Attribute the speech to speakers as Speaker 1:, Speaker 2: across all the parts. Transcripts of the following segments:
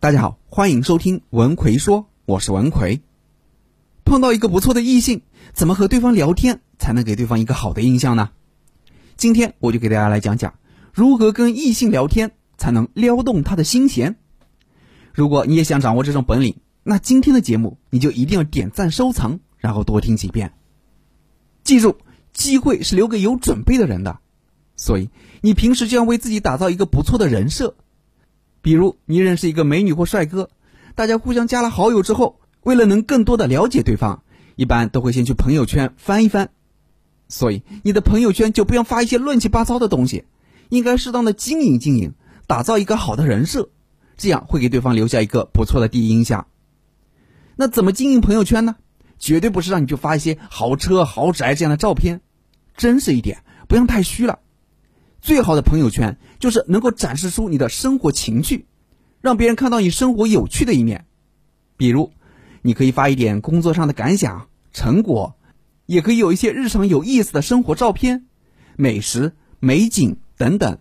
Speaker 1: 大家好，欢迎收听文奎说，我是文奎。碰到一个不错的异性，怎么和对方聊天才能给对方一个好的印象呢？今天我就给大家来讲讲如何跟异性聊天才能撩动他的心弦。如果你也想掌握这种本领，那今天的节目你就一定要点赞收藏，然后多听几遍。记住，机会是留给有准备的人的，所以你平时就要为自己打造一个不错的人设。比如你认识一个美女或帅哥，大家互相加了好友之后，为了能更多的了解对方，一般都会先去朋友圈翻一翻。所以你的朋友圈就不要发一些乱七八糟的东西，应该适当的经营经营，打造一个好的人设，这样会给对方留下一个不错的第一印象。那怎么经营朋友圈呢？绝对不是让你就发一些豪车豪宅这样的照片，真实一点，不要太虚了。最好的朋友圈就是能够展示出你的生活情趣，让别人看到你生活有趣的一面。比如，你可以发一点工作上的感想、成果，也可以有一些日常有意思的生活照片、美食、美景等等。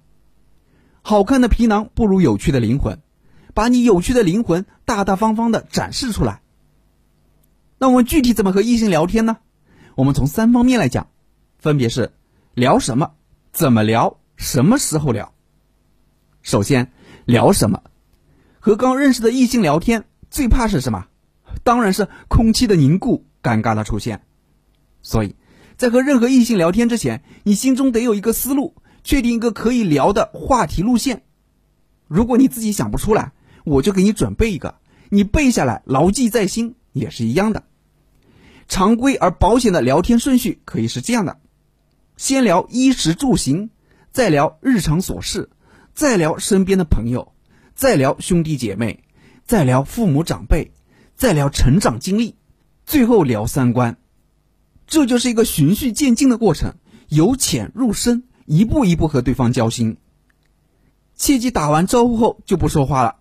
Speaker 1: 好看的皮囊不如有趣的灵魂，把你有趣的灵魂大大方方的展示出来。那我们具体怎么和异性聊天呢？我们从三方面来讲，分别是聊什么、怎么聊。什么时候聊？首先聊什么？和刚认识的异性聊天，最怕是什么？当然是空气的凝固，尴尬的出现。所以，在和任何异性聊天之前，你心中得有一个思路，确定一个可以聊的话题路线。如果你自己想不出来，我就给你准备一个，你背下来，牢记在心，也是一样的。常规而保险的聊天顺序可以是这样的：先聊衣食住行。再聊日常琐事，再聊身边的朋友，再聊兄弟姐妹，再聊父母长辈，再聊成长经历，最后聊三观。这就是一个循序渐进的过程，由浅入深，一步一步和对方交心。切记打完招呼后就不说话了，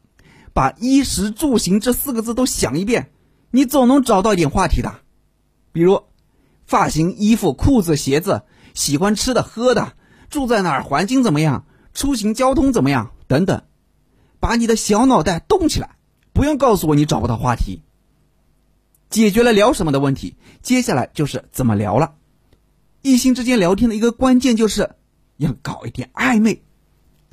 Speaker 1: 把衣食住行这四个字都想一遍，你总能找到一点话题的。比如，发型、衣服、裤子、鞋子，喜欢吃的、喝的。住在哪儿？环境怎么样？出行交通怎么样？等等，把你的小脑袋动起来，不用告诉我你找不到话题。解决了聊什么的问题，接下来就是怎么聊了。异性之间聊天的一个关键就是要搞一点暧昧。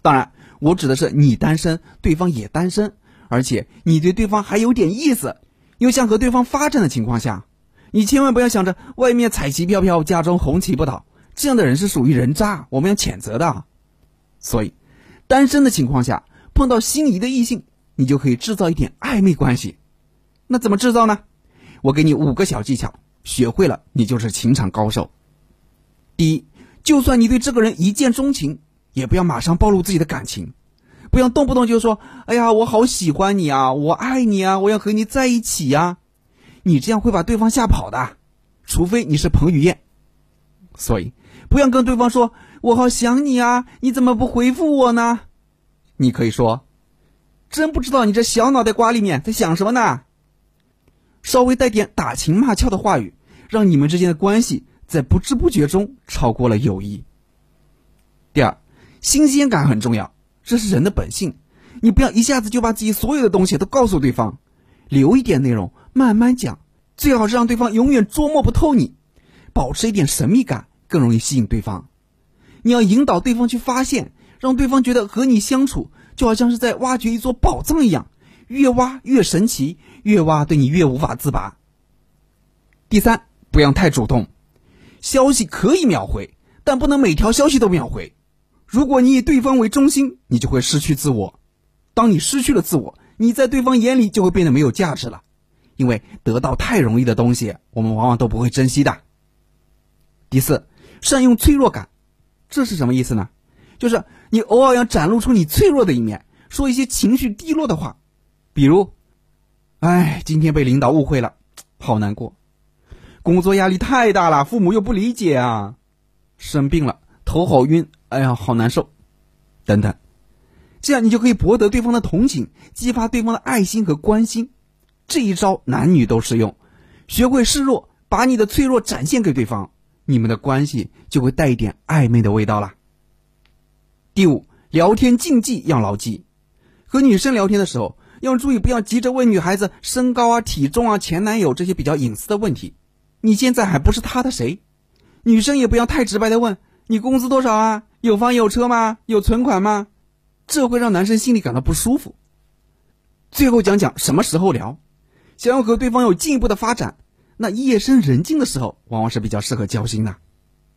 Speaker 1: 当然，我指的是你单身，对方也单身，而且你对对方还有点意思，又想和对方发展的情况下，你千万不要想着外面彩旗飘飘，家中红旗不倒。这样的人是属于人渣，我们要谴责的。所以，单身的情况下碰到心仪的异性，你就可以制造一点暧昧关系。那怎么制造呢？我给你五个小技巧，学会了你就是情场高手。第一，就算你对这个人一见钟情，也不要马上暴露自己的感情，不要动不动就说：“哎呀，我好喜欢你啊，我爱你啊，我要和你在一起呀。”你这样会把对方吓跑的，除非你是彭于晏。所以。不要跟对方说“我好想你啊，你怎么不回复我呢？”你可以说：“真不知道你这小脑袋瓜里面在想什么呢？”稍微带点打情骂俏的话语，让你们之间的关系在不知不觉中超过了友谊。第二，新鲜感很重要，这是人的本性。你不要一下子就把自己所有的东西都告诉对方，留一点内容慢慢讲，最好是让对方永远捉摸不透你，保持一点神秘感。更容易吸引对方，你要引导对方去发现，让对方觉得和你相处就好像是在挖掘一座宝藏一样，越挖越神奇，越挖对你越无法自拔。第三，不要太主动，消息可以秒回，但不能每条消息都秒回。如果你以对方为中心，你就会失去自我。当你失去了自我，你在对方眼里就会变得没有价值了，因为得到太容易的东西，我们往往都不会珍惜的。第四。善用脆弱感，这是什么意思呢？就是你偶尔要展露出你脆弱的一面，说一些情绪低落的话，比如：“哎，今天被领导误会了，好难过；工作压力太大了，父母又不理解啊；生病了，头好晕，哎呀，好难受。”等等，这样你就可以博得对方的同情，激发对方的爱心和关心。这一招男女都适用，学会示弱，把你的脆弱展现给对方。你们的关系就会带一点暧昧的味道了。第五，聊天禁忌要牢记。和女生聊天的时候，要注意不要急着问女孩子身高啊、体重啊、前男友这些比较隐私的问题。你现在还不是他的谁？女生也不要太直白的问你工资多少啊，有房有车吗？有存款吗？这会让男生心里感到不舒服。最后讲讲什么时候聊，想要和对方有进一步的发展，那夜深人静的时候往往是比较适合交心的。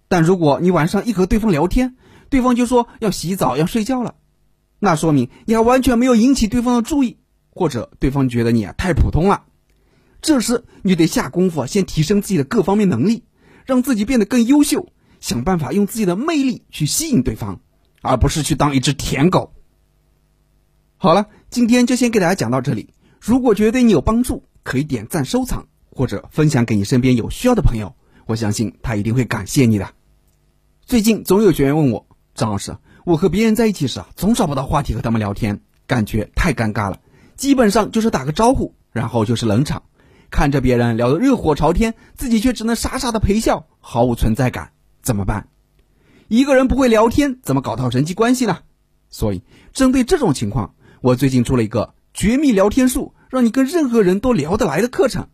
Speaker 1: 但如果你晚上一和对方聊天，对方就说要洗澡要睡觉了，那说明你还完全没有引起对方的注意，或者对方觉得你啊太普通了。这时你得下功夫，先提升自己的各方面能力。让自己变得更优秀，想办法用自己的魅力去吸引对方，而不是去当一只舔狗。好了，今天就先给大家讲到这里。如果觉得对你有帮助，可以点赞、收藏或者分享给你身边有需要的朋友，我相信他一定会感谢你的。最近总有学员问我，张老师，我和别人在一起时啊，总找不到话题和他们聊天，感觉太尴尬了，基本上就是打个招呼，然后就是冷场。看着别人聊得热火朝天，自己却只能傻傻的陪笑，毫无存在感，怎么办？一个人不会聊天，怎么搞到人际关系呢？所以，针对这种情况，我最近出了一个绝密聊天术，让你跟任何人都聊得来的课程，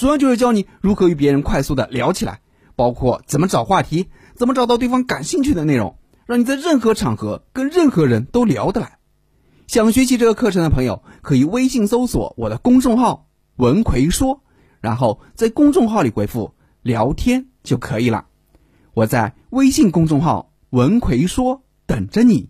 Speaker 1: 主要就是教你如何与别人快速的聊起来，包括怎么找话题，怎么找到对方感兴趣的内容，让你在任何场合跟任何人都聊得来。想学习这个课程的朋友，可以微信搜索我的公众号。文奎说，然后在公众号里回复“聊天”就可以了。我在微信公众号“文奎说”等着你。